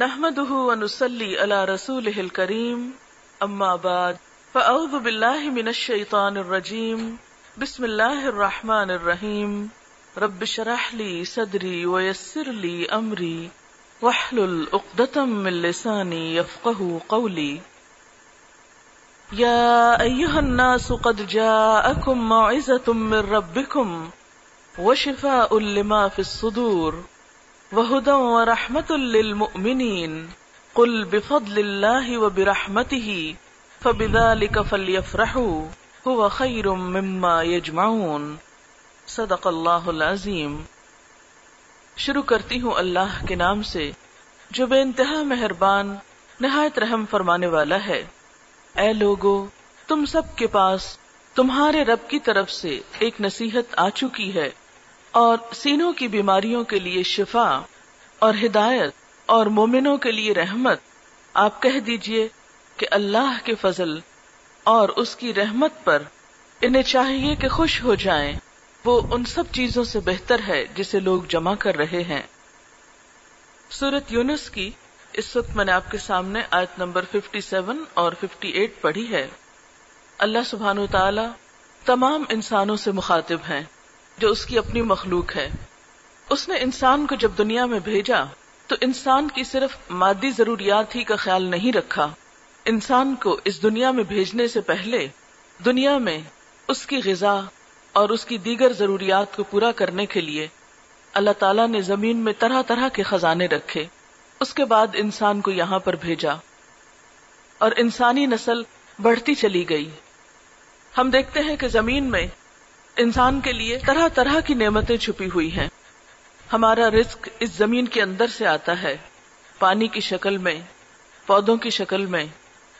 نحمده ونصلي على رسوله الكريم، أما بعد، فأعوذ بالله من الشيطان الرجيم، بسم الله الرحمن الرحيم، رب شرح لي صدري ويسر لي أمري، واحلل عقدة من لساني يفقه قولي. يا أيها الناس قد جاءكم موعظة من ربكم، وشفاء لما في الصدور. وهدى ورحمة للمؤمنين قل بفضل الله وبرحمته فبذلك فليفرحوا هو خير مما يجمعون صدق اللہ العظیم۔ شروع کرتی ہوں اللہ کے نام سے، جو بے انتہا مہربان، نہایت رحم فرمانے والا ہے۔ اے لوگو، تم سب کے پاس تمہارے رب کی طرف سے ایک نصیحت آ چکی ہے۔ اور سینوں کی بیماریوں کے لیے شفا اور ہدایت اور مومنوں کے لیے رحمت، آپ کہہ دیجیے کہ اللہ کے فضل اور اس کی رحمت پر انہیں چاہیے کہ خوش ہو جائیں۔ وہ ان سب چیزوں سے بہتر ہے جسے لوگ جمع کر رہے ہیں۔ سورت یونس کی اس وقت میں نے آپ کے سامنے آیت نمبر 57 اور 58 پڑھی ہے۔ اللہ سبحان و تعالی تمام انسانوں سے مخاطب ہیں۔ جو اس کی اپنی مخلوق ہے۔ اس نے انسان کو جب دنیا میں بھیجا، تو انسان کی صرف مادی ضروریات ہی کا خیال نہیں رکھا۔ انسان کو اس دنیا میں بھیجنے سے پہلے دنیا میں اس کی غذا اور اس کی دیگر ضروریات کو پورا کرنے کے لیے اللہ تعالیٰ نے زمین میں طرح طرح کے خزانے رکھے۔ اس کے بعد انسان کو یہاں پر بھیجا۔ اور انسانی نسل بڑھتی چلی گئی۔ ہم دیکھتے ہیں کہ زمین میں انسان کے لیے طرح طرح کی نعمتیں چھپی ہوئی ہیں۔ ہمارا رزق اس زمین کے اندر سے آتا ہے، پانی کی شکل میں، پودوں کی شکل میں،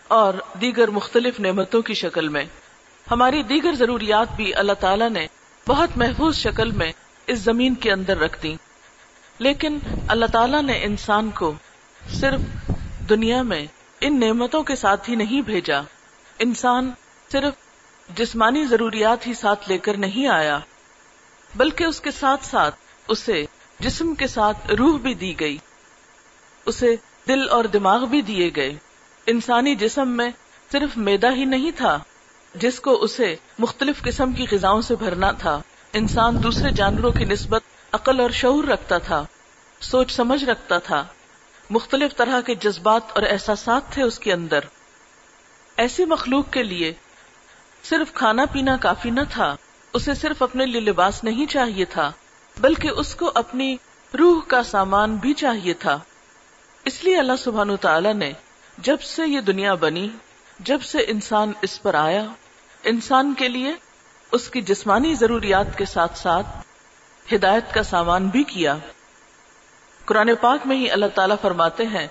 اور دیگر مختلف نعمتوں کی شکل میں۔ ہماری دیگر ضروریات بھی اللہ تعالیٰ نے بہت محفوظ شکل میں اس زمین کے اندر رکھ دی لیکن اللہ تعالیٰ نے انسان کو صرف دنیا میں ان نعمتوں کے ساتھ ہی نہیں بھیجا۔ انسان صرف جسمانی ضروریات ہی ساتھ لے کر نہیں آیا، بلکہ اس کے ساتھ ساتھ اسے جسم کے ساتھ روح بھی دی گئی۔ اسے دل اور دماغ بھی دیے گئے۔ انسانی جسم میں صرف میدا ہی نہیں تھا، جس کو اسے مختلف قسم کی غذاؤں سے بھرنا تھا۔ انسان دوسرے جانوروں کی نسبت عقل اور شعور رکھتا تھا، سوچ سمجھ رکھتا تھا۔ مختلف طرح کے جذبات اور احساسات تھے اس کے اندر۔ ایسی مخلوق کے لیے صرف کھانا پینا کافی نہ تھا، اسے صرف اپنے لیے لباس نہیں چاہیے تھا، بلکہ اس کو اپنی روح کا سامان بھی چاہیے تھا۔ اس لیے اللہ سبحان تعالی نے جب سے یہ دنیا بنی، جب سے انسان اس پر آیا، انسان کے لیے اس کی جسمانی ضروریات کے ساتھ ساتھ ہدایت کا سامان بھی کیا۔ قرآن پاک میں ہی اللہ تعالیٰ فرماتے ہیں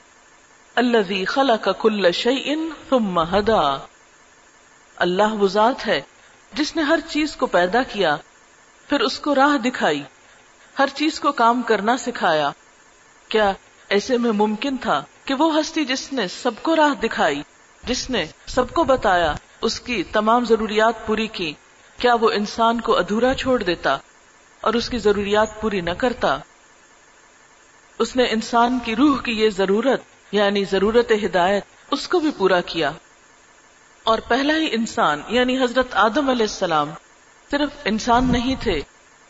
اللہ خلا کا کل شعین ہدا۔ اللہ وہ ذات ہے جس نے ہر چیز کو پیدا کیا، پھر اس کو راہ دکھائی، ہر چیز کو کام کرنا سکھایا۔ کیا ایسے میں ممکن تھا کہ وہ ہستی جس نے سب کو راہ دکھائی، جس نے سب کو بتایا، اس کی تمام ضروریات پوری کی کیا وہ انسان کو ادھورا چھوڑ دیتا اور اس کی ضروریات پوری نہ کرتا؟ اس نے انسان کی روح کی یہ ضرورت یعنی ضرورت ہدایت، اس کو بھی پورا کیا۔ اور پہلا ہی انسان یعنی حضرت آدم علیہ السلام، صرف انسان نہیں تھے،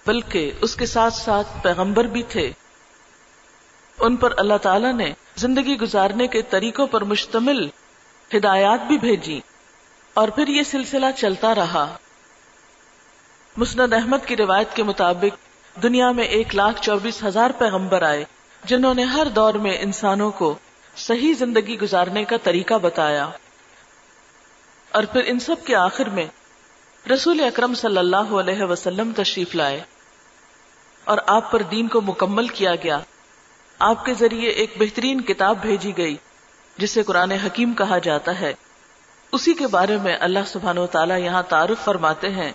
بلکہ اس کے ساتھ ساتھ پیغمبر بھی تھے۔ ان پر اللہ تعالی نے زندگی گزارنے کے طریقوں پر مشتمل ہدایات بھی بھیجی، اور پھر یہ سلسلہ چلتا رہا۔ مسند احمد کی روایت کے مطابق، دنیا میں ایک لاکھ چوبیس ہزار پیغمبر آئے، جنہوں نے ہر دور میں انسانوں کو صحیح زندگی گزارنے کا طریقہ بتایا۔ اور پھر ان سب کے آخر میں رسول اکرم صلی اللہ علیہ وسلم تشریف لائے اور آپ پر دین کو مکمل کیا گیا۔ آپ کے ذریعے ایک بہترین کتاب بھیجی گئی، جسے قرآن حکیم کہا جاتا ہے۔ اسی کے بارے میں اللہ سبحان و تعالیٰ یہاں تعارف فرماتے ہیں۔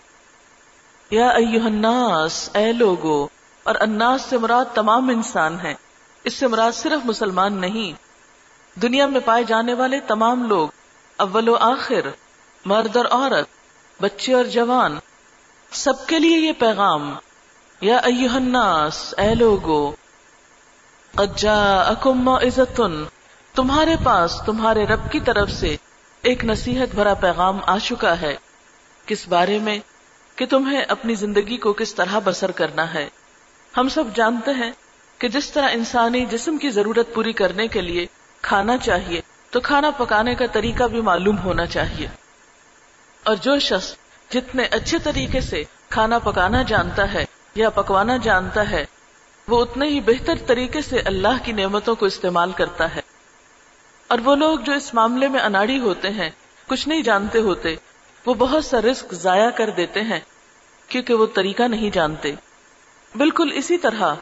یا الناس، اے لوگو، اور اناس سے مراد تمام انسان ہیں۔ اس سے مراد صرف مسلمان نہیں، دنیا میں پائے جانے والے تمام لوگ، اول و آخر۔ مرد اور عورت، بچے اور جوان، سب کے لیے یہ پیغام، یا الناس، اے لوگو، قد جاءکم موعظتن، تمہارے پاس، تمہارے رب کی طرف سے ایک نصیحت بھرا پیغام آ چکا ہے، کس بارے میں؟ کہ تمہیں اپنی زندگی کو کس طرح بسر کرنا ہے۔ ہم سب جانتے ہیں کہ جس طرح انسانی جسم کی ضرورت پوری کرنے کے لیے کھانا چاہیے، تو کھانا پکانے کا طریقہ بھی معلوم ہونا چاہیے۔ اور جو شخص جتنے اچھے طریقے سے کھانا پکانا جانتا ہے یا پکوانا جانتا ہے، وہ اتنے ہی بہتر طریقے سے اللہ کی نعمتوں کو استعمال کرتا ہے۔ اور وہ لوگ جو اس معاملے میں اناڑی ہوتے ہیں، کچھ نہیں جانتے ہوتے، وہ بہت سا رسک ضائع کر دیتے ہیں کیونکہ وہ طریقہ نہیں جانتے۔ بالکل اسی طرح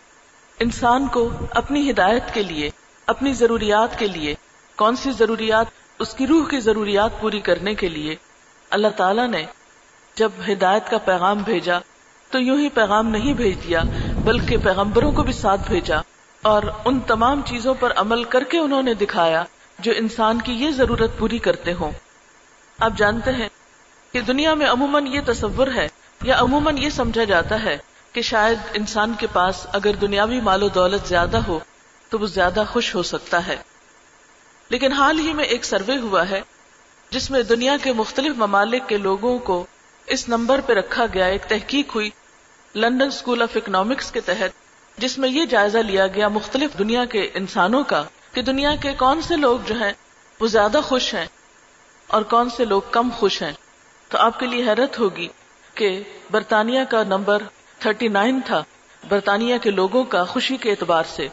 انسان کو اپنی ہدایت کے لیے، اپنی ضروریات کے لیے، کون سی ضروریات، اس کی روح کی ضروریات پوری کرنے کے لیے اللہ تعالیٰ نے جب ہدایت کا پیغام بھیجا تو یوں ہی پیغام نہیں بھیج دیا، بلکہ پیغمبروں کو بھی ساتھ بھیجا اور ان تمام چیزوں پر عمل کر کے انہوں نے دکھایا جو انسان کی یہ ضرورت پوری کرتے ہوں۔ آپ جانتے ہیں کہ دنیا میں عموماً یہ تصور ہے یا عموماً یہ سمجھا جاتا ہے کہ شاید انسان کے پاس اگر دنیاوی مال و دولت زیادہ ہو تو وہ زیادہ خوش ہو سکتا ہے۔ لیکن حال ہی میں ایک سروے ہوا ہے جس میں دنیا کے مختلف ممالک کے لوگوں کو اس نمبر پہ رکھا گیا ایک تحقیق ہوئی لندن اسکول آف اکنامکس کے تحت، جس میں یہ جائزہ لیا گیا مختلف دنیا کے انسانوں کا کہ دنیا کے کون سے لوگ جو ہیں وہ زیادہ خوش ہیں اور کون سے لوگ کم خوش ہیں۔ تو آپ کے لیے حیرت ہوگی کہ برطانیہ کا نمبر تھرٹی نائن تھا برطانیہ کے لوگوں کا خوشی کے اعتبار سے۔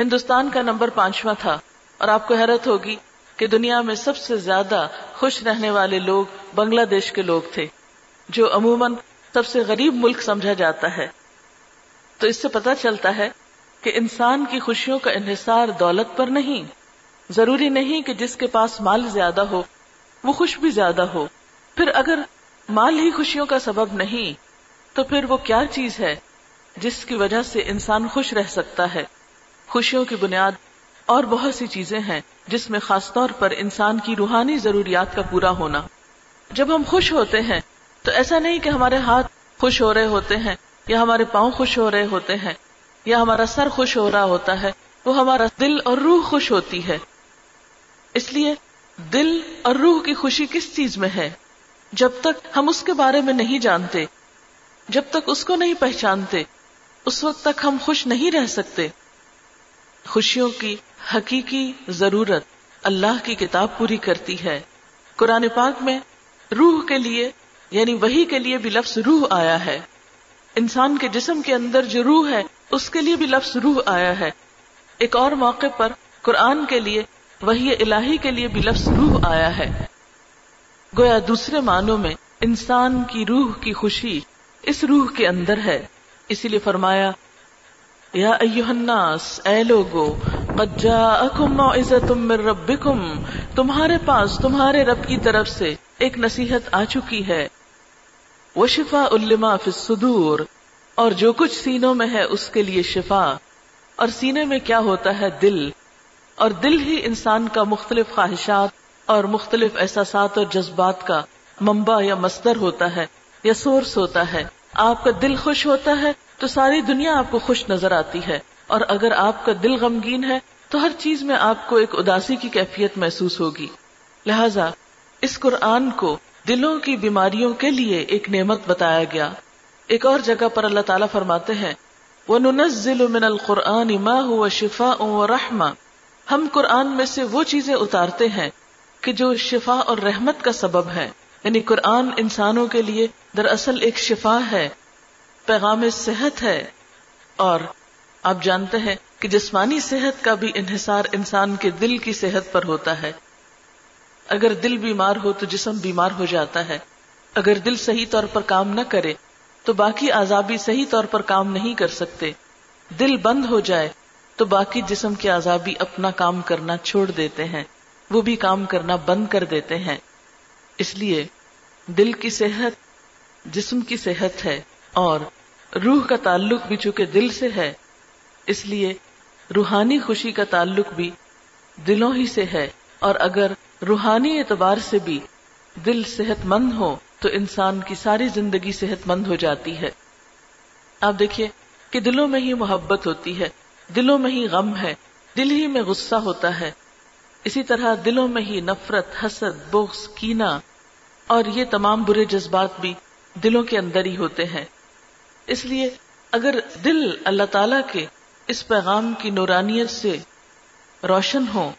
ہندوستان کا نمبر پانچواں تھا اور آپ کو حیرت ہوگی کہ دنیا میں سب سے زیادہ خوش رہنے والے لوگ بنگلہ دیش کے لوگ تھے، جو عموماً سب سے غریب ملک سمجھا جاتا ہے۔ تو اس سے پتا چلتا ہے کہ انسان کی خوشیوں کا انحصار دولت پر نہیں۔ ضروری نہیں کہ جس کے پاس مال زیادہ ہو، وہ خوش بھی زیادہ ہو۔ پھر اگر مال ہی خوشیوں کا سبب نہیں، تو پھر وہ کیا چیز ہے جس کی وجہ سے انسان خوش رہ سکتا ہے؟ خوشیوں کی بنیاد اور بہت سی چیزیں ہیں جس میں خاص طور پر انسان کی روحانی ضروریات کا پورا ہونا۔ جب ہم خوش ہوتے ہیں، تو ایسا نہیں کہ ہمارے ہاتھ خوش ہو رہے ہوتے ہیں، یا ہمارے پاؤں خوش ہو رہے ہوتے ہیں، یا ہمارا سر خوش ہو رہا ہوتا ہے، وہ ہمارا دل اور روح خوش ہوتی ہے۔ اس لیے، دل اور روح کی خوشی کس چیز میں ہے؟ جب تک ہم اس کے بارے میں نہیں جانتے، جب تک اس کو نہیں پہچانتے، اس وقت تک ہم خوش نہیں رہ سکتے۔ خوشیوں کی حقیقی ضرورت اللہ کی کتاب پوری کرتی ہے۔ قرآن پاک میں روح کے لیے یعنی وہی کے لیے بھی لفظ روح آیا ہے۔ انسان کے جسم کے اندر جو روح ہے، اس کے لیے بھی لفظ روح آیا ہے۔ ایک اور موقع پر قرآن کے لیے وہی الہی کے لیے بھی لفظ روح آیا ہے۔ گویا دوسرے معنوں میں، انسان کی روح کی خوشی اس روح کے اندر ہے۔ اسی لیے فرمایا یا ایوہ الناس، اے لوگو، قد جاءکم موعظتم من ربکم، تمہارے پاس، تمہارے رب کی طرف سے ایک نصیحت آ چکی ہے۔ وہ شفا الما فی الصدور، اور جو کچھ سینوں میں ہے اس کے لیے شفا۔ اور سینے میں کیا ہوتا ہے؟ دل۔ اور دل ہی انسان کا مختلف خواہشات اور مختلف احساسات اور جذبات کا منبع یا مصدر ہوتا ہے، یا سورس ہوتا ہے۔ آپ کا دل خوش ہوتا ہے تو ساری دنیا آپ کو خوش نظر آتی ہے۔ اور اگر آپ کا دل غمگین ہے، تو ہر چیز میں آپ کو ایک اداسی کی کیفیت محسوس ہوگی۔ لہذا، اس قرآن کو دلوں کی بیماریوں کے لیے ایک نعمت بتایا گیا۔ ایک اور جگہ پر اللہ تعالیٰ فرماتے ہیں وہ ننزل من القرآن ما هو شفاء و ہم قرآن میں سے وہ چیزیں اتارتے ہیں کہ جو شفا اور رحمت کا سبب ہے یعنی قرآن انسانوں کے لیے دراصل ایک شفا ہے۔ پیغام صحت ہے۔ اور آپ جانتے ہیں کہ جسمانی صحت کا بھی انحصار انسان کے دل کی صحت پر ہوتا ہے۔ اگر دل بیمار ہو تو جسم بیمار ہو جاتا ہے۔ اگر دل صحیح طور پر کام نہ کرے تو باقی آزابی صحیح طور پر کام نہیں کر سکتے۔ دل بند ہو جائے تو باقی جسم کے آزابی اپنا کام کرنا چھوڑ دیتے ہیں۔ وہ بھی کام کرنا بند کر دیتے ہیں۔ اس لیے دل کی صحت جسم کی صحت ہے۔ اور روح کا تعلق بھی چونکہ دل سے ہے، اس لیے روحانی خوشی کا تعلق بھی دلوں ہی سے ہے۔ اور اگر روحانی اعتبار سے بھی دل صحت مند ہو، تو انسان کی ساری زندگی صحت مند ہو جاتی ہے۔ آپ دیکھیے کہ دلوں میں ہی محبت ہوتی ہے، دلوں میں ہی غم ہے، دل ہی میں غصہ ہوتا ہے۔ اسی طرح دلوں میں ہی نفرت، حسد، بغض کینا اور یہ تمام برے جذبات بھی دلوں کے اندر ہی ہوتے ہیں۔ اس لیے اگر دل اللہ تعالی کے اس پیغام کی نورانیت سے روشن ہو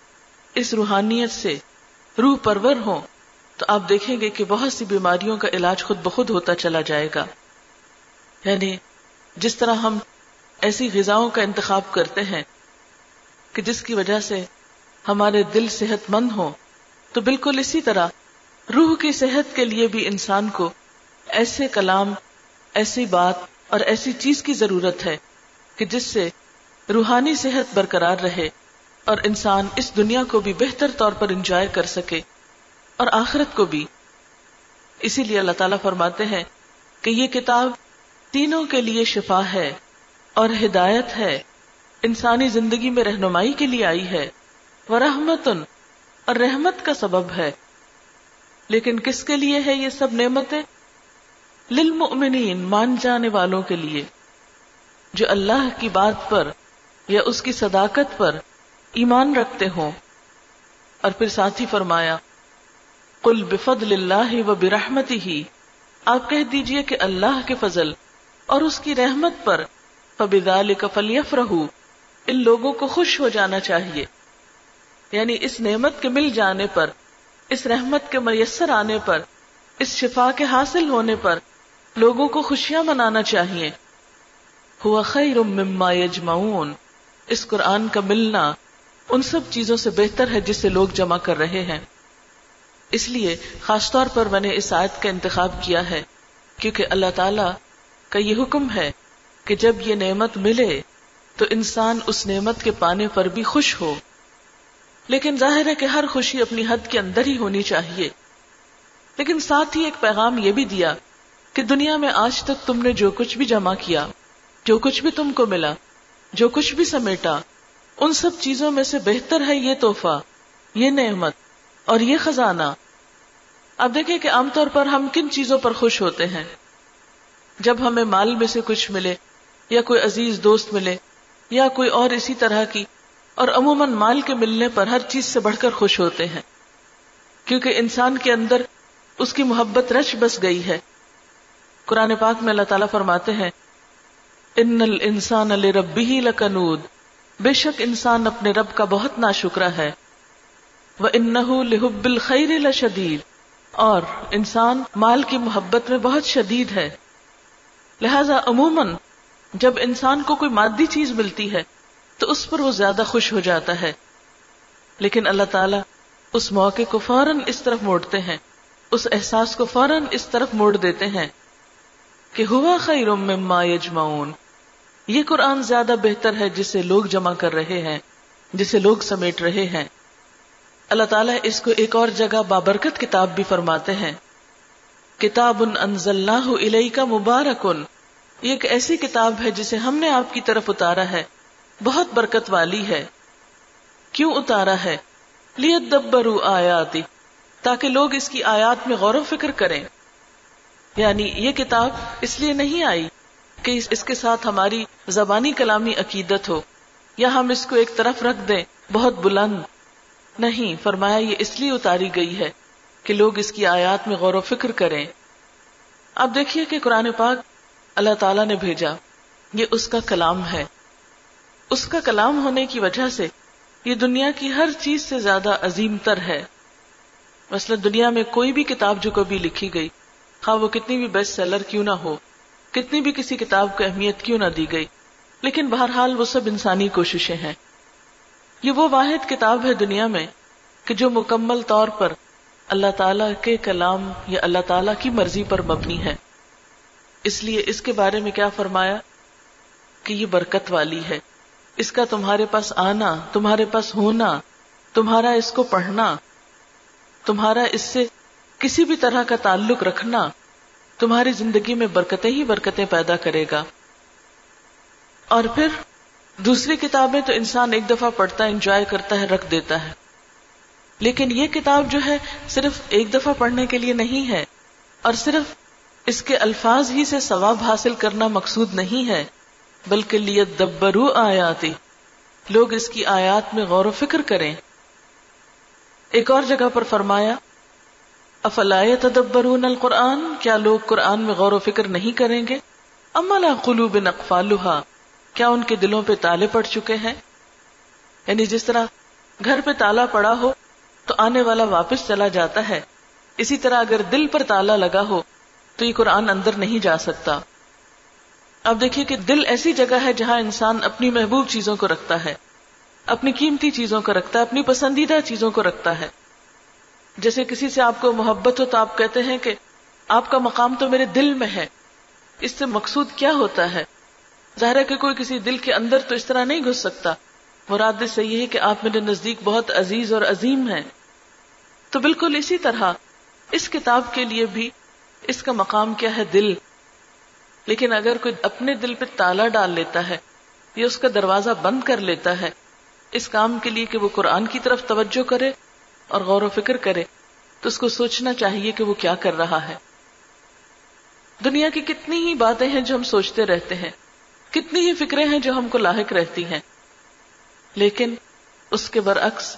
اس روحانیت سے روح پرور ہو تو آپ دیکھیں گے کہ بہت سی بیماریوں کا علاج خود بخود ہوتا چلا جائے گا۔ یعنی جس طرح ہم ایسی غذاؤں کا انتخاب کرتے ہیں کہ جس کی وجہ سے ہمارے دل صحت مند ہو تو بالکل اسی طرح روح کی صحت کے لیے بھی انسان کو ایسے کلام، ایسی بات اور ایسی چیز کی ضرورت ہے کہ جس سے روحانی صحت برقرار رہے اور انسان اس دنیا کو بھی بہتر طور پر انجوائے کر سکے اور آخرت کو بھی۔ اسی لیے اللہ تعالیٰ فرماتے ہیں کہ یہ کتاب تینوں کے لیے شفا ہے اور ہدایت ہے۔ انسانی زندگی میں رہنمائی کے لیے آئی ہے۔ وہ رحمتن اور رحمت کا سبب ہے۔ لیکن کس کے لیے ہے یہ سب نعمتیں؟ للمؤمنین مان جانے والوں کے لیے، جو اللہ کی بات پر یا اس کی صداقت پر ایمان رکھتے ہوں۔ اور پھر ساتھ ہی فرمایا کل بفد اللہ و برحمتی ہی آپ کہہ دیجیے کہ اللہ کے فضل اور اس کی رحمت پر فبدال کفلیف رہو ان لوگوں کو خوش ہو جانا چاہیے۔ یعنی اس نعمت کے مل جانے پر، اس رحمت کے میسر آنے پر، اس شفا کے حاصل ہونے پر لوگوں کو خوشیاں منانا چاہیے۔ ہوا خیر مما یجمعون۔ اس قرآن کا ملنا ان سب چیزوں سے بہتر ہے جسے لوگ جمع کر رہے ہیں۔ اس لیے خاص طور پر میں نے اس آیت کا انتخاب کیا ہے، کیونکہ اللہ تعالی کا یہ حکم ہے کہ جب یہ نعمت ملے تو انسان اس نعمت کے پانے پر بھی خوش ہو۔ لیکن ظاہر ہے کہ ہر خوشی اپنی حد کے اندر ہی ہونی چاہیے۔ لیکن ساتھ ہی ایک پیغام یہ بھی دیا کہ دنیا میں آج تک تم نے جو کچھ بھی جمع کیا، جو کچھ بھی تم کو ملا، جو کچھ بھی سمیٹا، ان سب چیزوں میں سے بہتر ہے یہ تحفہ، یہ نعمت اور یہ خزانہ۔ اب دیکھیں کہ عام طور پر ہم کن چیزوں پر خوش ہوتے ہیں۔ جب ہمیں مال میں سے کچھ ملے، یا کوئی عزیز دوست ملے، یا کوئی اور اسی طرح کی، اور عموماً مال کے ملنے پر ہر چیز سے بڑھ کر خوش ہوتے ہیں، کیونکہ انسان کے اندر اس کی محبت رچ بس گئی ہے۔ قرآن پاک میں اللہ تعالیٰ فرماتے ہیں، ان الانسان لربه لکنود بے شک انسان اپنے رب کا بہت ناشکرا ہے۔ وہ انہ لحب الخیر اور انسان مال کی محبت میں بہت شدید ہے۔ لہذا عموماً جب انسان کو کوئی مادی چیز ملتی ہے، تو اس پر وہ زیادہ خوش ہو جاتا ہے۔ لیکن اللہ تعالیٰ اس موقع کو فوراً اس طرف موڑتے ہیں۔ اس احساس کو فوراً اس طرف موڑ دیتے ہیں۔ کہ ہوا خیر مما یجمعون۔ یہ قرآن زیادہ بہتر ہے جسے لوگ جمع کر رہے ہیں، جسے لوگ سمیٹ رہے ہیں۔ اللہ تعالیٰ اس کو ایک اور جگہ بابرکت کتاب بھی فرماتے ہیں۔ کتاب ان کا مبارکن۔ یہ ایک ایسی کتاب ہے جسے ہم نے آپ کی طرف اتارا ہے۔ بہت برکت والی ہے۔ کیوں اتارا ہے؟ لیت دبرو آیاتی۔ تاکہ لوگ اس کی آیات میں غور و فکر کریں۔ یعنی یہ کتاب اس لیے نہیں آئی کہ اس کے ساتھ ہماری زبانی کلامی عقیدت ہو، یا ہم اس کو ایک طرف رکھ دیں، بہت بلند۔ نہیں، فرمایا یہ اس لیے اتاری گئی ہے کہ لوگ اس کی آیات میں غور و فکر کریں۔ اب دیکھیے کہ قرآن پاک اللہ تعالی نے بھیجا، یہ اس کا کلام ہے۔ اس کا کلام ہونے کی وجہ سے یہ دنیا کی ہر چیز سے زیادہ عظیم تر ہے۔ مثلا دنیا میں کوئی بھی کتاب جو کبھی لکھی گئی ہاں وہ کتنی بھی بیسٹ سیلر کیوں نہ ہو، کتنی بھی کسی کتاب کو اہمیت کیوں نہ دی گئی، لیکن بہرحال وہ سب انسانی کوششیں ہیں۔ یہ وہ واحد کتاب ہے دنیا میں کہ جو مکمل طور پر اللہ تعالی کے کلام یا اللہ تعالی کی مرضی پر مبنی ہے۔ اس لیے اس کے بارے میں کیا فرمایا؟ کہ یہ برکت والی ہے۔ اس کا تمہارے پاس آنا، تمہارے پاس ہونا، تمہارا اس کو پڑھنا، تمہارا اس سے کسی بھی طرح کا تعلق رکھنا تمہاری زندگی میں برکتیں ہی برکتیں پیدا کرے گا۔ اور پھر دوسری کتابیں تو انسان ایک دفعہ پڑھتا ہے انجوائے کرتا ہے، رکھ دیتا ہے۔ لیکن یہ کتاب جو ہے صرف ایک دفعہ پڑھنے کے لیے نہیں ہے، اور صرف اس کے الفاظ ہی سے ثواب حاصل کرنا مقصود نہیں ہے، بلکہ لیت دبرو آیاتی۔ لوگ اس کی آیات میں غور و فکر کریں۔ ایک اور جگہ پر فرمایا افلائے تدبرون القرآن؟ کیا لوگ قرآن میں غور و فکر نہیں کریں گے؟ املا قلوب نقفالها کیا ان کے دلوں پہ تالے پڑ چکے ہیں؟ یعنی جس طرح گھر پہ تالا پڑا ہو، تو آنے والا واپس چلا جاتا ہے۔ اسی طرح اگر دل پر تالا لگا ہو، تو یہ قرآن اندر نہیں جا سکتا۔ اب دیکھیے کہ دل ایسی جگہ ہے جہاں انسان اپنی محبوب چیزوں کو رکھتا ہے، اپنی قیمتی چیزوں کو رکھتا ہے، اپنی پسندیدہ چیزوں کو رکھتا ہے۔ جیسے کسی سے آپ کو محبت ہو تو آپ کہتے ہیں کہ آپ کا مقام تو میرے دل میں ہے۔ اس سے مقصود کیا ہوتا ہے؟ ظاہر ہے کہ کوئی کسی دل کے اندر تو اس طرح نہیں گھس سکتا۔ مراد سے یہ ہے کہ آپ میرے نزدیک بہت عزیز اور عظیم ہیں۔ تو بالکل اسی طرح اس کتاب کے لیے بھی اس کا مقام کیا ہے؟ دل۔ لیکن اگر کوئی اپنے دل پہ تالا ڈال لیتا ہے یا اس کا دروازہ بند کر لیتا ہے، اس کام کے لیے کہ وہ قرآن کی طرف توجہ کرے اور غور و فکر کرے تو اس کو سوچنا چاہیے کہ وہ کیا کر رہا ہے۔ دنیا کی کتنی ہی باتیں ہیں جو ہم سوچتے رہتے ہیں، کتنی ہی فکریں ہیں جو ہم کو لاحق رہتی ہیں۔ لیکن اس کے برعکس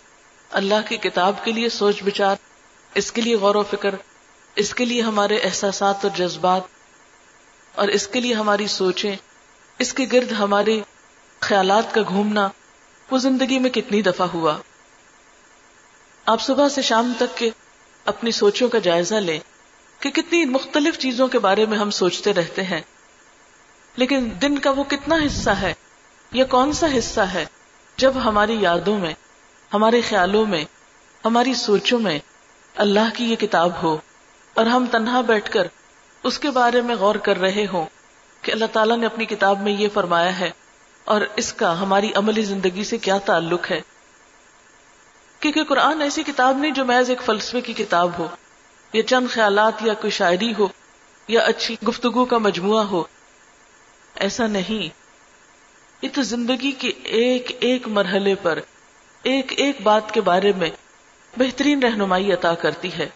اللہ کی کتاب کے لیے سوچ بچار، اس کے لیے غور و فکر، اس کے لیے ہمارے احساسات اور جذبات، اور اس کے لیے ہماری سوچیں، اس کے گرد ہمارے خیالات کا گھومنا، وہ زندگی میں کتنی دفعہ ہوا۔ آپ صبح سے شام تک کے اپنی سوچوں کا جائزہ لیں کہ کتنی مختلف چیزوں کے بارے میں ہم سوچتے رہتے ہیں۔ لیکن دن کا وہ کتنا حصہ ہے یا کون سا حصہ ہے جب ہماری یادوں میں، ہمارے خیالوں میں، ہماری سوچوں میں اللہ کی یہ کتاب ہو اور ہم تنہا بیٹھ کر اس کے بارے میں غور کر رہے ہوں کہ اللہ تعالیٰ نے اپنی کتاب میں یہ فرمایا ہے اور اس کا ہماری عملی زندگی سے کیا تعلق ہے۔ کیونکہ قرآن ایسی کتاب نہیں جو محض ایک فلسفے کی کتاب ہو، یا چند خیالات یا کوئی شاعری ہو، یا اچھی گفتگو کا مجموعہ ہو۔ ایسا نہیں۔ یہ تو زندگی کے ایک ایک مرحلے پر، ایک ایک بات کے بارے میں بہترین رہنمائی عطا کرتی ہے۔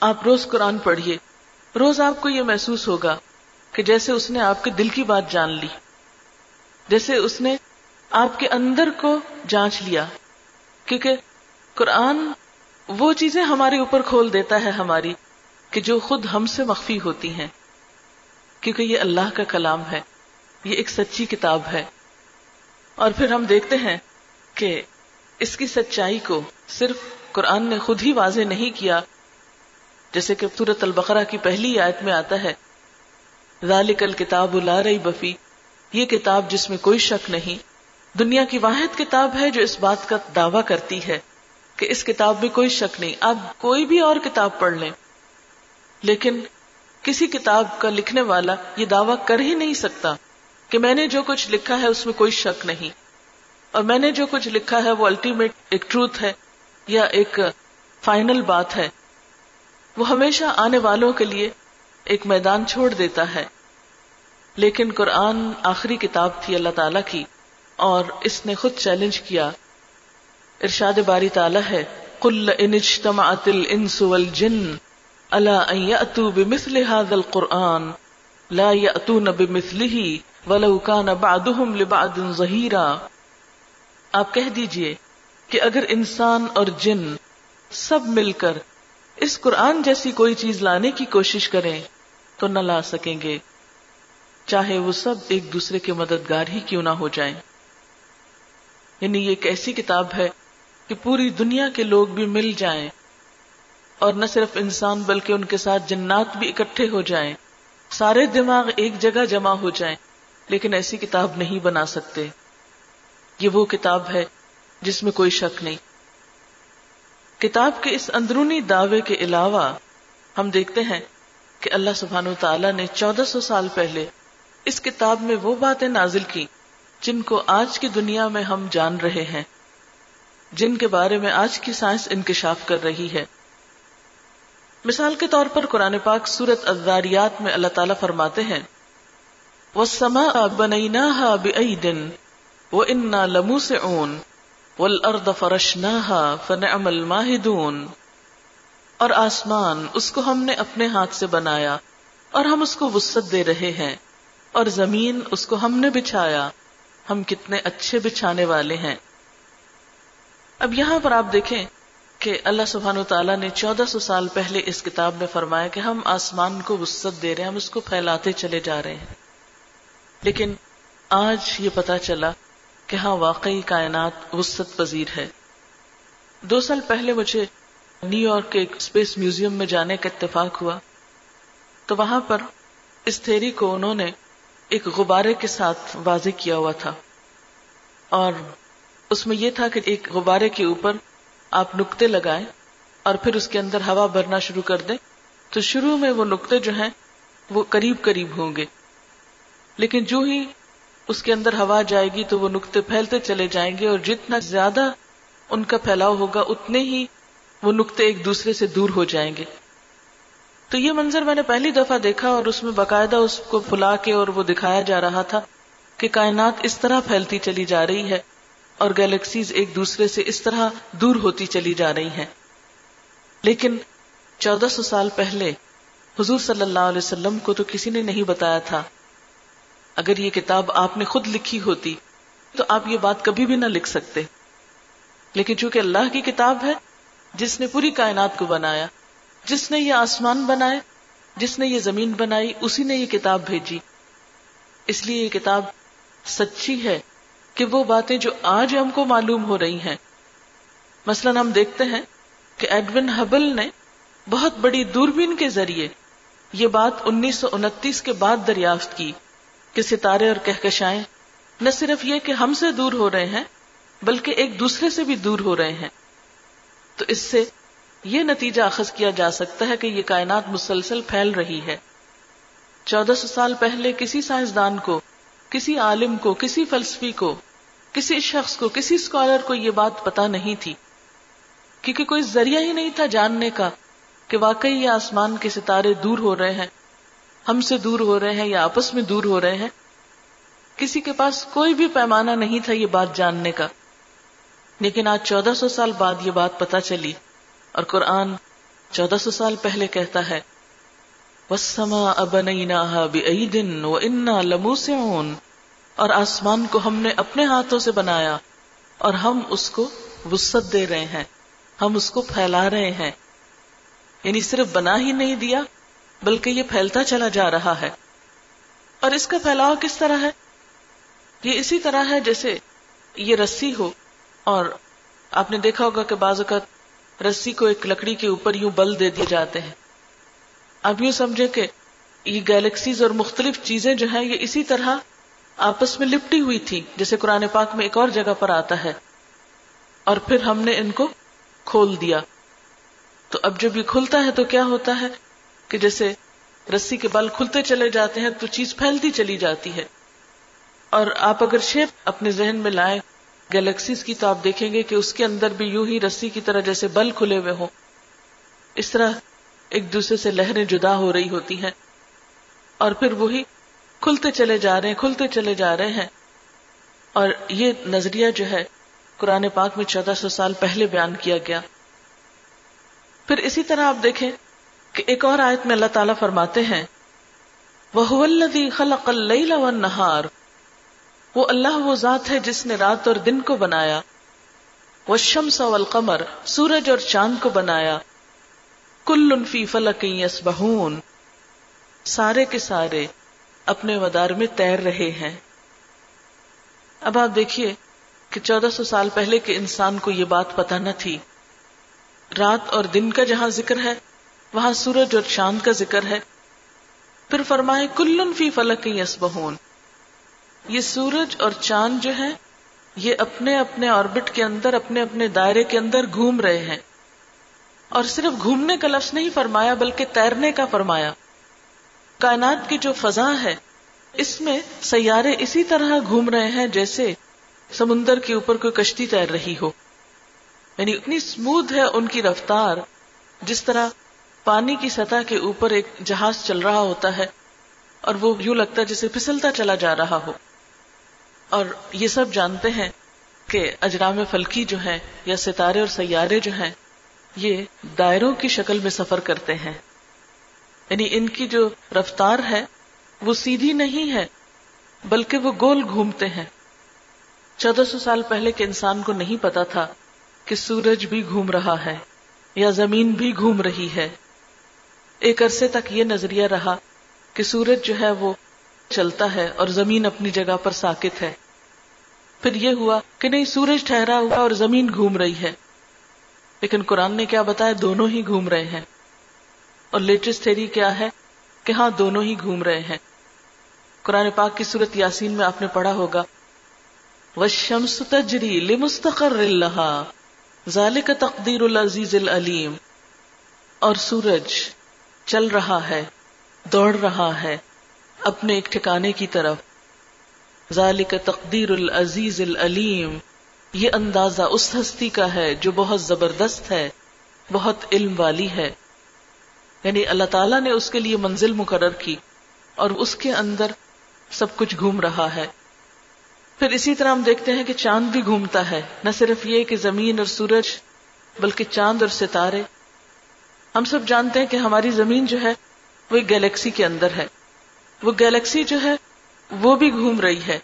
آپ روز قرآن پڑھیے۔ روز آپ کو یہ محسوس ہوگا کہ جیسے اس نے آپ کے دل کی بات جان لی، جیسے اس نے آپ کے اندر کو جانچ لیا۔ کیونکہ قرآن وہ چیزیں ہمارے اوپر کھول دیتا ہے ہماری کہ جو خود ہم سے مخفی ہوتی ہیں۔ کیونکہ یہ اللہ کا کلام ہے، یہ ایک سچی کتاب ہے۔ اور پھر ہم دیکھتے ہیں کہ اس کی سچائی کو صرف قرآن نے خود ہی واضح نہیں کیا، جیسے کہ سورت البقرہ کی پہلی آیت میں آتا ہے، ذالک الکتاب لا رہی بفی یہ کتاب جس میں کوئی شک نہیں۔ دنیا کی واحد کتاب ہے جو اس بات کا دعویٰ کرتی ہے کہ اس کتاب میں کوئی شک نہیں۔ اب کوئی بھی اور کتاب پڑھ لیں۔ لیکن کسی کتاب کا لکھنے والا یہ دعویٰ کر ہی نہیں سکتا کہ میں نے جو کچھ لکھا ہے اس میں کوئی شک نہیں۔ اور میں نے جو کچھ لکھا ہے وہ الٹیمیٹ ایک ٹروت ہے یا ایک فائنل بات ہے۔ وہ ہمیشہ آنے والوں کے لیے ایک میدان چھوڑ دیتا ہے۔ لیکن قرآن آخری کتاب تھی اللہ تعالی کی۔ اور اس نے خود چیلنج کیا۔ ارشاد باری تعالی ہے کل اجتمعت الانس والجن الا ان یاتوا بمثل هذا القران لا یاتون بمثله ولو كان بعضهم لبعض ظهيرا۔ آپ کہہ دیجیے کہ اگر انسان اور جن سب مل کر اس قرآن جیسی کوئی چیز لانے کی کوشش کریں، تو نہ لا سکیں گے۔ چاہے وہ سب ایک دوسرے کے مددگار ہی کیوں نہ ہو جائیں۔ یعنی یہ ایک ایسی کتاب ہے کہ پوری دنیا کے لوگ بھی مل جائیں اور نہ صرف انسان بلکہ ان کے ساتھ جنات بھی اکٹھے ہو جائیں، سارے دماغ ایک جگہ جمع ہو جائیں، لیکن ایسی کتاب نہیں بنا سکتے۔ یہ وہ کتاب ہے جس میں کوئی شک نہیں۔ کتاب کے اس اندرونی دعوے کے علاوہ ہم دیکھتے ہیں کہ اللہ سبحان و تعالی نے چودہ سو سال پہلے اس کتاب میں وہ باتیں نازل کی جن کو آج کی دنیا میں ہم جان رہے ہیں، جن کے بارے میں آج کی سائنس انکشاف کر رہی ہے۔ مثال کے طور پر قرآن پاک سورت ازاریات میں اللہ تعالیٰ فرماتے ہیں وہ سما بنینا دن وہ انا لمو سے اون فن عمل اور آسمان اس کو ہم نے اپنے ہاتھ سے بنایا اور ہم اس کو وسط دے رہے ہیں اور زمین اس کو ہم نے بچھایا۔ ہم کتنے اچھے بچھانے والے ہیں۔ اب یہاں پر آپ دیکھیں کہ اللہ سبحان تعالیٰ نے چودہ سو سال پہلے اس کتاب میں فرمایا کہ ہم آسمان کو وسط دے رہے ہیں، ہم اس کو پھیلاتے چلے جا رہے ہیں۔ لیکن آج یہ پتا چلا کہ ہاں واقعی کائنات وسط پذیر ہے۔ دو سال پہلے مجھے نیو یارک کے ایک اسپیس میوزیم میں جانے کا اتفاق ہوا۔ تو وہاں پر اس تھیری کو انہوں نے ایک غبارے کے ساتھ واضح کیا ہوا تھا۔ اور اس میں یہ تھا کہ ایک غبارے کے اوپر آپ نقطے لگائیں اور پھر اس کے اندر ہوا بھرنا شروع کر دیں۔ تو شروع میں وہ نقطے جو ہیں وہ قریب قریب ہوں گے۔ لیکن جو ہی اس کے اندر ہوا جائے گی تو وہ نقطے پھیلتے چلے جائیں گے اور جتنا زیادہ ان کا پھیلاؤ ہوگا اتنے ہی وہ نقطے ایک دوسرے سے دور ہو جائیں گے۔ تو یہ منظر میں نے پہلی دفعہ دیکھا اور اس میں باقاعدہ اس کو پھلا کے اور وہ دکھایا جا رہا تھا کہ کائنات اس طرح پھیلتی چلی جا رہی ہے اور گیلیکسیز ایک دوسرے سے اس طرح دور ہوتی چلی جا رہی ہیں۔ لیکن چودہ سو سال پہلے حضور صلی اللہ علیہ وسلم کو تو کسی نے نہیں بتایا تھا۔ اگر یہ کتاب آپ نے خود لکھی ہوتی تو آپ یہ بات کبھی بھی نہ لکھ سکتے۔ لیکن چونکہ اللہ کی کتاب ہے، جس نے پوری کائنات کو بنایا جس نے یہ آسمان بنائے، جس نے یہ زمین بنائی، اسی نے یہ کتاب بھیجی۔ اس لیے یہ کتاب سچی ہے کہ وہ باتیں جو آج ہم کو معلوم ہو رہی ہیں۔ مثلا ہم دیکھتے ہیں کہ ایڈون ہبل نے بہت بڑی دوربین کے ذریعے یہ بات انیس سو انتیس کے بعد دریافت کی کہ ستارے اور کہکشائیں نہ صرف یہ کہ ہم سے دور ہو رہے ہیں، بلکہ ایک دوسرے سے بھی دور ہو رہے ہیں۔ تو اس سے یہ نتیجہ اخذ کیا جا سکتا ہے کہ یہ کائنات مسلسل پھیل رہی ہے۔ چودہ سو سال پہلے کسی سائنسدان کو، کسی عالم کو، کسی فلسفی کو، کسی شخص کو، کسی اسکالر کو یہ بات پتا نہیں تھی۔ کیونکہ کوئی ذریعہ ہی نہیں تھا جاننے کا کہ واقعی یہ آسمان کے ستارے دور ہو رہے ہیں۔ ہم سے دور ہو رہے ہیں یا آپس میں دور ہو رہے ہیں۔ کسی کے پاس کوئی بھی پیمانہ نہیں تھا یہ بات جاننے کا۔ لیکن آج چودہ سو سال بعد یہ بات پتا چلی۔ اور قرآن چودہ سو سال پہلے کہتا ہے وسما دن و انا لمو سے اور آسمان کو ہم نے اپنے ہاتھوں سے بنایا اور ہم اس کو وسط دے رہے ہیں، ہم اس کو پھیلا رہے ہیں۔ یعنی صرف بنا ہی نہیں دیا، بلکہ یہ پھیلتا چلا جا رہا ہے۔ اور اس کا پھیلاؤ کس طرح ہے؟ یہ اسی طرح ہے جیسے یہ رسی ہو۔ اور آپ نے دیکھا ہوگا کہ بعض اوقات رسی کو ایک لکڑی کے اوپر یوں بل دے دیے جاتے ہیں۔ اب یوں سمجھے کہ یہ گیلیکسیز اور مختلف چیزیں جو ہیں، یہ اسی طرح آپس میں لپٹی ہوئی تھی جیسے قرآن پاک میں ایک اور جگہ پر آتا ہے۔ اور پھر ہم نے ان کو کھول دیا۔ تو اب جب یہ کھلتا ہے تو کیا ہوتا ہے کہ جیسے رسی کے بل کھلتے چلے جاتے ہیں تو چیز پھیلتی چلی جاتی ہے۔ اور آپ اگر شیپ اپنے ذہن میں لائیں گیلیکسیز کی تو آپ دیکھیں گے کہ اس کے اندر بھی یوں ہی رسی کی طرح جیسے بل کھلے ہوئے ہوں۔ اس طرح ایک دوسرے سے لہریں جدا ہو رہی ہوتی ہیں۔ اور پھر وہی کھلتے چلے جا رہے ہیں، کھلتے چلے جا رہے ہیں۔ اور یہ نظریہ جو ہے، قرآن پاک میں چودہ سو سال پہلے بیان کیا گیا۔ پھر اسی طرح آپ دیکھیں کہ ایک اور آیت میں اللہ تعالیٰ فرماتے ہیں وہ خلق اللیل والنہار وہ اللہ وہ ذات ہے جس نے رات اور دن کو بنایا۔ وہ شمس والقمر، سورج اور چاند کو بنایا۔ کل فی فلک یسبحون۔ سارے کے سارے اپنے مدار میں تیر رہے ہیں۔ اب آپ دیکھیے کہ چودہ سو سال پہلے کے انسان کو یہ بات پتہ نہ تھی۔ رات اور دن کا جہاں ذکر ہے، وہاں سورج اور چاند کا ذکر ہے۔ پھر فرمائے کلن فی فلک یسبحون۔ یہ سورج اور چاند جو ہے یہ اپنے اپنے آربٹ کے اندر، اپنے اپنے دائرے کے اندر گھوم رہے ہیں۔ اور صرف گھومنے کا لفظ نہیں فرمایا، بلکہ تیرنے کا فرمایا۔ کائنات کی جو فضا ہے، اس میں سیارے اسی طرح گھوم رہے ہیں جیسے سمندر کے اوپر کوئی کشتی تیر رہی ہو۔ یعنی اتنی اسموتھ ہے ان کی رفتار، جس طرح پانی کی سطح کے اوپر ایک جہاز چل رہا ہوتا ہے، اور وہ یوں لگتا ہے جسے پھسلتا چلا جا رہا ہو۔ اور یہ سب جانتے ہیں کہ اجرام فلکی جو ہیں یا ستارے اور سیارے جو ہیں، یہ دائروں کی شکل میں سفر کرتے ہیں۔ یعنی ان کی جو رفتار ہے، وہ سیدھی نہیں ہے، بلکہ وہ گول گھومتے ہیں۔ چودہ سو سال پہلے کے انسان کو نہیں پتا تھا کہ سورج بھی گھوم رہا ہے یا زمین بھی گھوم رہی ہے۔ ایک عرصے تک یہ نظریہ رہا کہ سورج جو ہے وہ چلتا ہے اور زمین اپنی جگہ پر ساکت ہے۔ پھر یہ ہوا کہ نہیں، سورج ٹھہرا ہوا اور زمین گھوم رہی ہے۔ لیکن قرآن نے کیا بتایا؟ دونوں ہی گھوم رہے ہیں۔ اور لیٹسٹ تھیری کیا ہے کہ ہاں دونوں ہی گھوم رہے ہیں۔ قرآن پاک کی صورت یاسین میں آپ نے پڑھا ہوگا۔ وشمس تجری لمستقر اللہ ذالک تقدیر العزیز العلیم اور سورج چل رہا ہے، دوڑ رہا ہے۔ اپنے ایک ٹھکانے کی طرف۔ ذالک تقدیر العزیز العلیم۔ یہ اندازہ اس ہستی کا ہے جو بہت زبردست ہے، بہت علم والی ہے۔ یعنی اللہ تعالیٰ نے اس کے لیے منزل مقرر کی اور اس کے اندر سب کچھ گھوم رہا ہے۔ پھر اسی طرح ہم دیکھتے ہیں کہ چاند بھی گھومتا ہے، نہ صرف یہ کہ زمین اور سورج، بلکہ چاند اور ستارے۔ ہم سب جانتے ہیں کہ ہماری زمین جو ہے، وہ ایک گیلیکسی کے اندر ہے۔ وہ گیلیکسی جو ہے، وہ بھی گھوم رہی ہے۔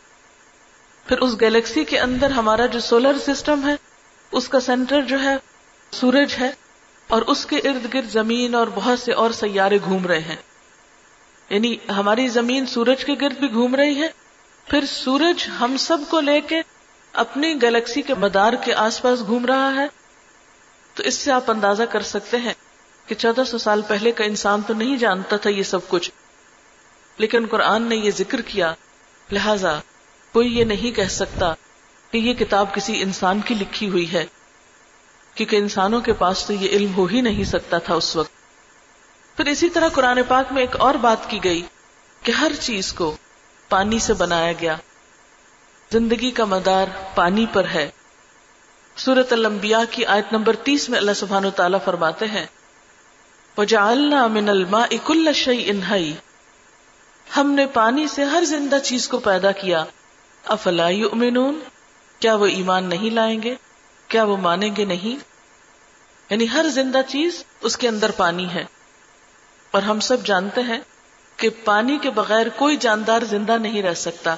پھر اس گیلیکسی کے اندر ہمارا جو سولر سسٹم ہے، اس کا سینٹر جو ہے، سورج ہے، اور اس کے ارد گرد زمین اور بہت سے اور سیارے گھوم رہے ہیں۔ یعنی ہماری زمین سورج کے گرد بھی گھوم رہی ہے۔ پھر سورج ہم سب کو لے کے اپنی گلیکسی کے مدار کے آس پاس گھوم رہا ہے۔ تو اس سے آپ اندازہ کر سکتے ہیں کہ چودہ سو سال پہلے کا انسان تو نہیں جانتا تھا یہ سب کچھ۔ لیکن قرآن نے یہ ذکر کیا، لہذا کوئی یہ نہیں کہہ سکتا کہ یہ کتاب کسی انسان کی لکھی ہوئی ہے، کیونکہ انسانوں کے پاس تو یہ علم ہو ہی نہیں سکتا تھا اس وقت۔ پھر اسی طرح قرآن پاک میں ایک اور بات کی گئی کہ ہر چیز کو پانی سے بنایا گیا۔ زندگی کا مدار پانی پر ہے۔ سورت الانبیاء کی آیت نمبر تیس میں اللہ سبحانہ تعالیٰ فرماتے ہیں، وَجَعَلْنَا مِنَ الْمَاءِ كُلَّ شَيْءٍ حَيٍّ۔ ہم نے پانی سے ہر زندہ چیز کو پیدا کیا۔ افلا یؤمنون؟ کیا وہ ایمان نہیں لائیں گے؟ کیا وہ مانیں گے نہیں؟ یعنی ہر زندہ چیز اس کے اندر پانی ہے۔ اور ہم سب جانتے ہیں کہ پانی کے بغیر کوئی جاندار زندہ نہیں رہ سکتا۔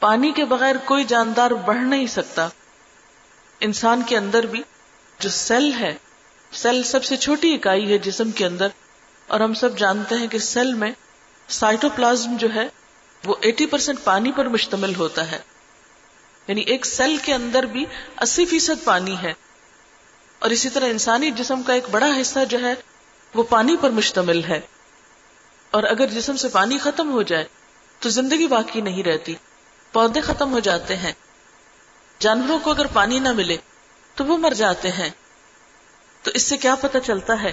پانی کے بغیر کوئی جاندار بڑھ نہیں سکتا۔ انسان کے اندر بھی جو سیل ہے، سیل سب سے چھوٹی اکائی ہے جسم کے اندر۔ اور ہم سب جانتے ہیں کہ سیل میں سائٹوپلازم جو ہے وہ ایٹی پرسینٹ پانی پر مشتمل ہوتا ہے۔ یعنی ایک سیل کے اندر بھی اسی فیصد پانی ہے۔ اور اسی طرح انسانی جسم کا ایک بڑا حصہ جو ہے وہ پانی پر مشتمل ہے۔ اور اگر جسم سے پانی ختم ہو جائے تو زندگی باقی نہیں رہتی۔ پودے ختم ہو جاتے ہیں۔ جانوروں کو اگر پانی نہ ملے تو وہ مر جاتے ہیں۔ تو اس سے کیا پتا چلتا ہے؟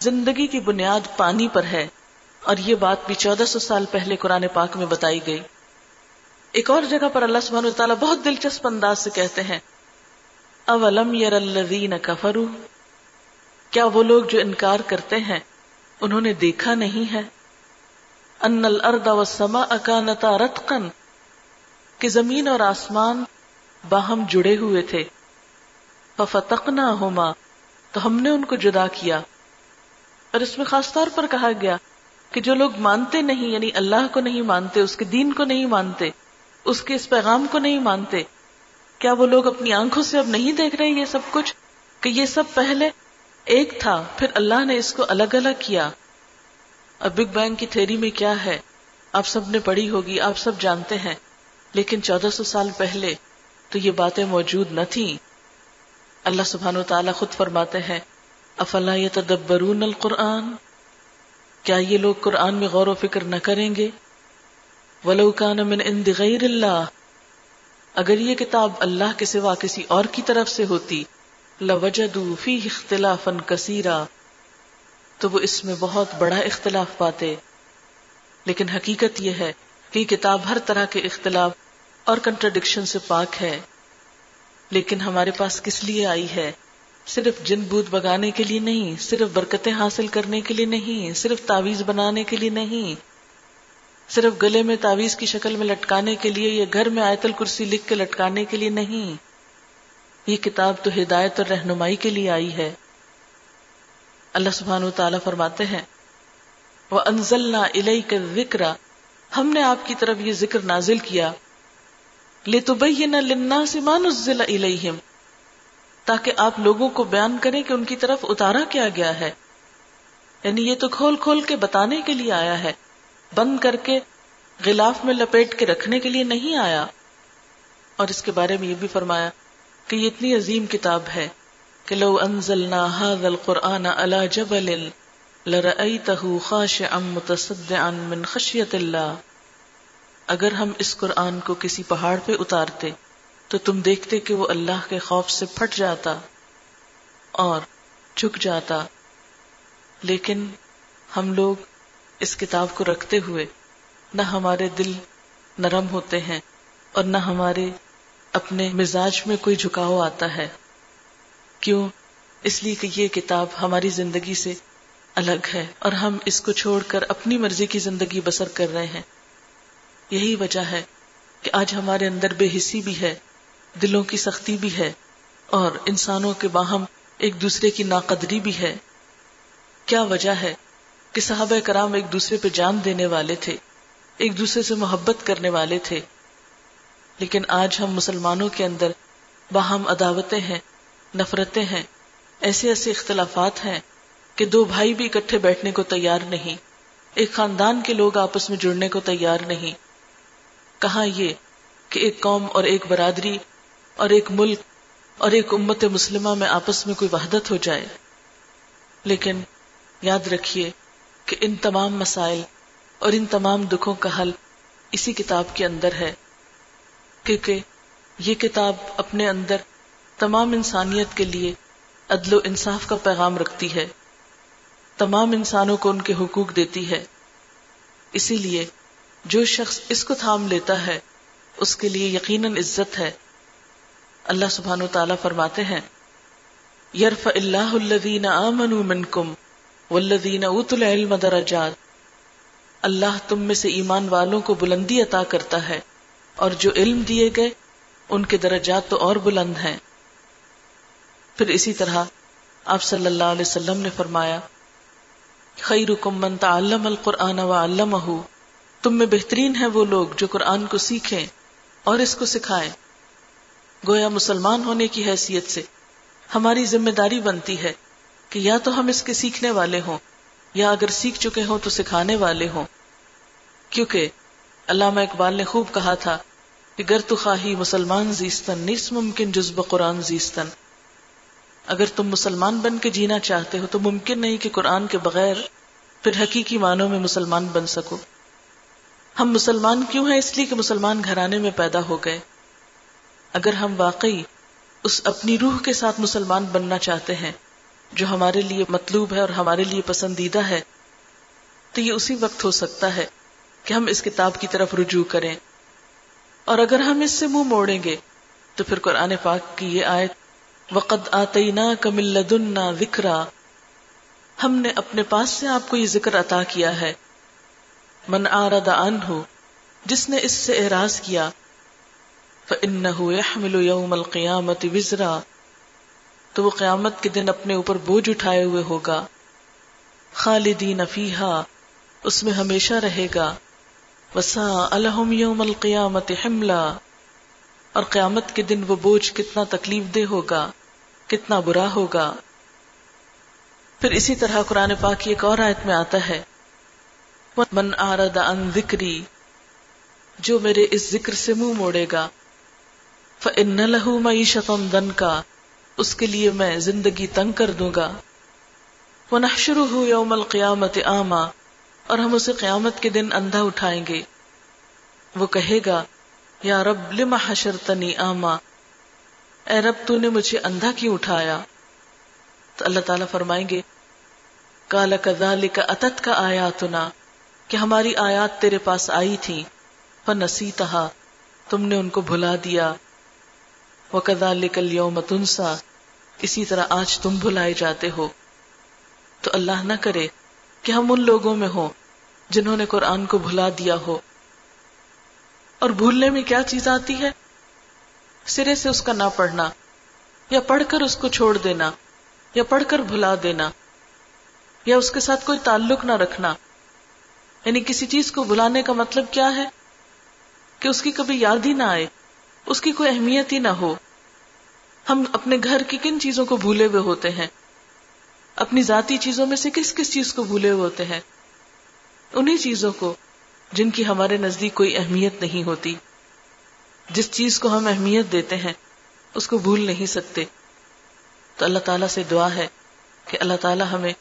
زندگی کی بنیاد پانی پر ہے۔ اور یہ بات بھی چودہ سو سال پہلے قرآن پاک میں بتائی گئی۔ ایک اور جگہ پر اللہ سبحانہ تعالیٰ بہت دلچسپ انداز سے کہتے ہیں۔ اولم یر الذین کفروا؟ کیا وہ لوگ جو انکار کرتے ہیں، انہوں نے دیکھا نہیں ہے؟ ان الارض والسماء کانتا رتقا، کہ زمین اور آسمان باہم جڑے ہوئے تھے۔ ففتقناہما، تو ہم نے ان کو جدا کیا۔ اور اس میں خاص طور پر کہا گیا کہ جو لوگ مانتے نہیں یعنی اللہ کو نہیں مانتے، اس کے دین کو نہیں مانتے، اس کے اس پیغام کو نہیں مانتے، کیا وہ لوگ اپنی آنکھوں سے اب نہیں دیکھ رہے یہ سب کچھ؟ کہ یہ سب پہلے ایک تھا، پھر اللہ نے اس کو الگ الگ کیا۔ اب بگ بینگ کی تھیری میں کیا ہے؟ آپ سب نے پڑھی ہوگی، آپ سب جانتے ہیں، لیکن چودہ سو سال پہلے تو یہ باتیں موجود نہ تھیں۔ اللہ سبحان و تعالیٰ خود فرماتے ہیں، افلا یتدبرون القرآن؟ کیا یہ لوگ قرآن میں غور و فکر نہ کریں گے؟ ولو کان من عند غیر اللہ اگر یہ کتاب اللہ کے سوا کسی اور کی طرف سے ہوتی، لوجدوا فیہ اختلافا کثیرا تو وہ اس میں بہت بڑا اختلاف پاتے۔ لیکن حقیقت یہ ہے کہ کتاب ہر طرح کے اختلاف اور کنٹرڈکشن سے پاک ہے۔ لیکن ہمارے پاس کس لیے آئی ہے؟ صرف جن بوت بگانے کے لیے نہیں، صرف برکتیں حاصل کرنے کے لیے نہیں، صرف تعویذ بنانے کے لیے نہیں۔ صرف گلے میں تعویذ کی شکل میں لٹکانے کے لیے یا گھر میں آیت الکرسی لکھ کے لٹکانے کے لیے نہیں۔ یہ کتاب تو ہدایت اور رہنمائی کے لیے آئی ہے۔ اللہ سبحان و تعالیٰ فرماتے ہیں وہ انزل نہ ذکر ہم نے آپ کی طرف یہ ذکر نازل کیا۔ لے تو بہ نہ لنا سے مان تاکہ آپ لوگوں کو بیان کریں کہ ان کی طرف اتارا کیا گیا ہے۔ یعنی یہ تو کھول کھول کے بتانے کے لیے آیا ہے۔ بند کر کے غلاف میں لپیٹ کے رکھنے کے لیے نہیں آیا۔ اور اس کے بارے میں یہ بھی فرمایا کہ یہ اتنی عظیم کتاب ہے کہ لو انزلنا هذا القرآن على جبل لرأيته خاشعا متصدعا من خشية الله اگر ہم اس قرآن کو کسی پہاڑ پہ اتارتے تو تم دیکھتے کہ وہ اللہ کے خوف سے پھٹ جاتا اور جھک جاتا۔ لیکن ہم لوگ اس کتاب کو رکھتے ہوئے نہ ہمارے دل نرم ہوتے ہیں اور نہ ہمارے اپنے مزاج میں کوئی جھکاؤ آتا ہے۔ کیوں؟ اس لیے کہ یہ کتاب ہماری زندگی سے الگ ہے اور ہم اس کو چھوڑ کر اپنی مرضی کی زندگی بسر کر رہے ہیں۔ یہی وجہ ہے کہ آج ہمارے اندر بے حسی بھی ہے۔ دلوں کی سختی بھی ہے اور انسانوں کے باہم ایک دوسرے کی ناقدری بھی ہے۔ کیا وجہ ہے کہ صحابہ کرام ایک دوسرے پہ جان دینے والے تھے، ایک دوسرے سے محبت کرنے والے تھے؟ لیکن آج ہم مسلمانوں کے اندر باہم عداوتیں ہیں، نفرتیں ہیں، ایسے ایسے اختلافات ہیں کہ دو بھائی بھی اکٹھے بیٹھنے کو تیار نہیں، ایک خاندان کے لوگ آپس میں جڑنے کو تیار نہیں۔ کہاں یہ کہ ایک قوم اور ایک برادری اور ایک ملک اور ایک امت مسلمہ میں آپس میں کوئی وحدت ہو جائے۔ لیکن یاد رکھیے کہ ان تمام مسائل اور ان تمام دکھوں کا حل اسی کتاب کے اندر ہے۔ کیونکہ یہ کتاب اپنے اندر تمام انسانیت کے لیے عدل و انصاف کا پیغام رکھتی ہے۔ تمام انسانوں کو ان کے حقوق دیتی ہے۔ اسی لیے جو شخص اس کو تھام لیتا ہے، اس کے لیے یقیناً عزت ہے۔ اللہ سبحان و تعالیٰ فرماتے ہیں یرف اللہ الذین آمنوا منکم والذین اوت العلم درجات۔ اللہ تم میں سے ایمان والوں کو بلندی عطا کرتا ہے، اور جو علم دیے گئے، ان کے درجات تو اور بلند ہیں۔ پھر اسی طرح آپ صلی اللہ علیہ وسلم نے فرمایا، خیرکم من تعلم القرآن وعلمہ تم میں بہترین ہے وہ لوگ جو قرآن کو سیکھیں اور اس کو سکھائیں۔ گویا مسلمان ہونے کی حیثیت سے ہماری ذمہ داری بنتی ہے کہ یا تو ہم اس کے سیکھنے والے ہوں، یا اگر سیکھ چکے ہوں تو سکھانے والے ہوں۔ کیونکہ علامہ اقبال نے خوب کہا تھا کہ گر تو خواہی مسلمان زیستن نیس ممکن جزب قرآن زیستن۔ اگر تم مسلمان بن کے جینا چاہتے ہو تو ممکن نہیں کہ قرآن کے بغیر پھر حقیقی معنوں میں مسلمان بن سکو۔ ہم مسلمان کیوں ہیں؟ اس لیے کہ مسلمان گھرانے میں پیدا ہو گئے۔ اگر ہم واقعی اس اپنی روح کے ساتھ مسلمان بننا چاہتے ہیں، جو ہمارے لیے مطلوب ہے اور ہمارے لیے پسندیدہ ہے، تو یہ اسی وقت ہو سکتا ہے کہ ہم اس کتاب کی طرف رجوع کریں۔ اور اگر ہم اس سے منہ مو موڑیں گے، تو پھر قرآن پاک کی یہ آیت وقت آتی نا کمل وکرا ہم نے اپنے پاس سے آپ کو یہ ذکر عطا کیا ہے۔ من آرد ان ہو جس نے اس سے اعراض کیا فَإِنَّهُ يَحْمِلُ يَوْمَ الْقِيَامَةِ وِزْرًا۔ تو وہ قیامت کے دن اپنے اوپر بوجھ اٹھائے ہوئے ہوگا۔ خالدین فیہا، اس میں ہمیشہ رہے گا۔ وسا الحم یوم القیامت حملہ اور قیامت کے دن وہ بوجھ کتنا تکلیف دہ ہوگا، کتنا برا ہوگا۔ پھر اسی طرح قرآن پاک کی ایک اور آیت میں آتا ہے۔ من آرد ان ذکری جو میرے اس ذکر سے منہ مو موڑے گا۔ فن لہو معیشت دن کا اس کے لیے میں زندگی تنگ کر دوں گا۔ وہ نشر ہو یوم القیامت آما، اور ہم اسے قیامت کے دن اندھا اٹھائیں گے۔ وہ کہے گا، یا رب لما حشرتنی آما؟ اے رب، تو نے مجھے اندھا کیوں اٹھایا؟ تو اللہ تعالیٰ فرمائیں گے کالا کدال کا اتت کا آیاتنا، کہ ہماری آیات تیرے پاس آئی تھی فنسی تہا تم نے ان کو بھلا دیا۔ وہ کدا لکل یوم تنسا اسی طرح آج تم بھلائے جاتے ہو۔ تو اللہ نہ کرے کہ ہم ان لوگوں میں ہوں جنہوں نے قرآن کو بھلا دیا ہو۔ اور بھولنے میں کیا چیز آتی ہے؟ سرے سے اس کا نہ پڑھنا، یا پڑھ کر اس کو چھوڑ دینا، یا پڑھ کر بھلا دینا، یا اس کے ساتھ کوئی تعلق نہ رکھنا۔ یعنی کسی چیز کو بھلانے کا مطلب کیا ہے؟ کہ اس کی کبھی یاد ہی نہ آئے۔ اس کی کوئی اہمیت ہی نہ ہو۔ ہم اپنے گھر کی کن چیزوں کو بھولے ہوئے ہوتے ہیں؟ اپنی ذاتی چیزوں میں سے کس کس چیز کو بھولے ہوئے ہوتے ہیں؟ انہی چیزوں کو جن کی ہمارے نزدیک کوئی اہمیت نہیں ہوتی۔ جس چیز کو ہم اہمیت دیتے ہیں، اس کو بھول نہیں سکتے۔ تو اللہ تعالیٰ سے دعا ہے کہ اللہ تعالیٰ ہمیں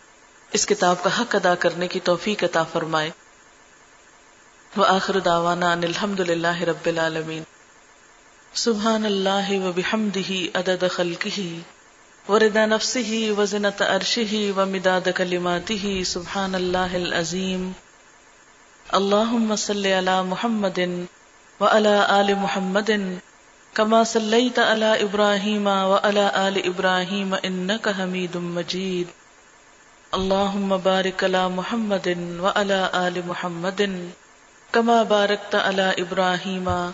اس کتاب کا حق ادا کرنے کی توفیق عطا فرمائے۔ وآخر دعوانا ان الحمد للہ رب العالمین۔ سبحان اللہ و بحمدہ عدد خلقہ ورد نفسہ وزنت عرشہ ومداد کلماتہ سبحان اللہ العظیم اللہم صلی علی محمد وعلی آل محمد كما صليت على ابراهيم وعلى ال ابراهيم انك حميد مجيد اللهم بارك على محمد وعلى ال محمد كما باركت على ابراهيم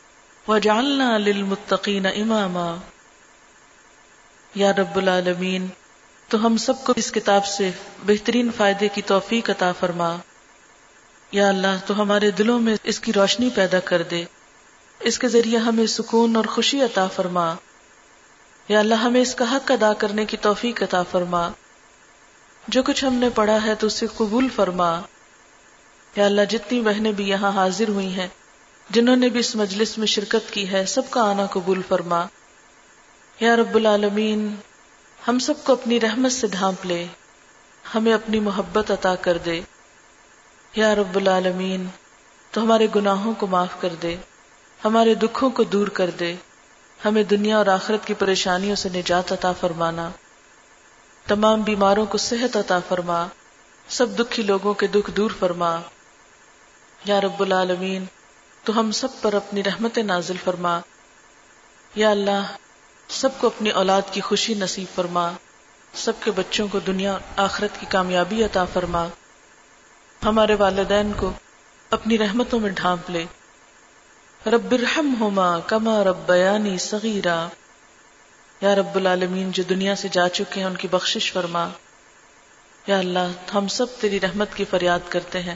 واجعلنا للمتقين إماما۔ یا رب العالمین، تو ہم سب کو اس کتاب سے بہترین فائدے کی توفیق عطا فرما۔ یا اللہ، تو ہمارے دلوں میں اس کی روشنی پیدا کر دے۔ اس کے ذریعے ہمیں سکون اور خوشی عطا فرما۔ یا اللہ، ہمیں اس کا حق ادا کرنے کی توفیق عطا فرما۔ جو کچھ ہم نے پڑھا ہے تو اسے قبول فرما۔ یا اللہ، جتنی بہنیں بھی یہاں حاضر ہوئی ہیں جنہوں نے بھی اس مجلس میں شرکت کی ہے، سب کا آنا قبول فرما۔ یا رب العالمین، ہم سب کو اپنی رحمت سے ڈھانپ لے، ہمیں اپنی محبت عطا کر دے۔ یا رب العالمین، تو ہمارے گناہوں کو معاف کر دے، ہمارے دکھوں کو دور کر دے۔ ہمیں دنیا اور آخرت کی پریشانیوں سے نجات عطا فرمانا۔ تمام بیماروں کو صحت عطا فرما۔ سب دکھی لوگوں کے دکھ دور فرما۔ یا رب العالمین تو ہم سب پر اپنی رحمت نازل فرما۔ یا اللہ، سب کو اپنی اولاد کی خوشی نصیب فرما۔ سب کے بچوں کو دنیا آخرت کی کامیابی عطا فرما۔ ہمارے والدین کو اپنی رحمتوں میں ڈھانپ لے۔ رب ارحمہما کما ربیانی صغیرا۔ یا رب العالمین، جو دنیا سے جا چکے ہیں، ان کی بخشش فرما۔ یا اللہ، ہم سب تیری رحمت کی فریاد کرتے ہیں۔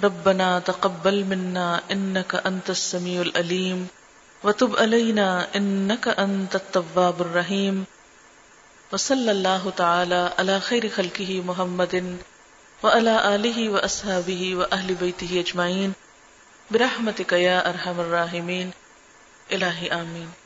ربنا تقبل منا انك انت السميع العليم وتب علينا انك انت التواب الرحيم وصلى الله تعالى على خير خلقه محمد وعلى اله واصحابه واهل بيته اجمعين برحمتك يا ارحم الراحمين الہی آمین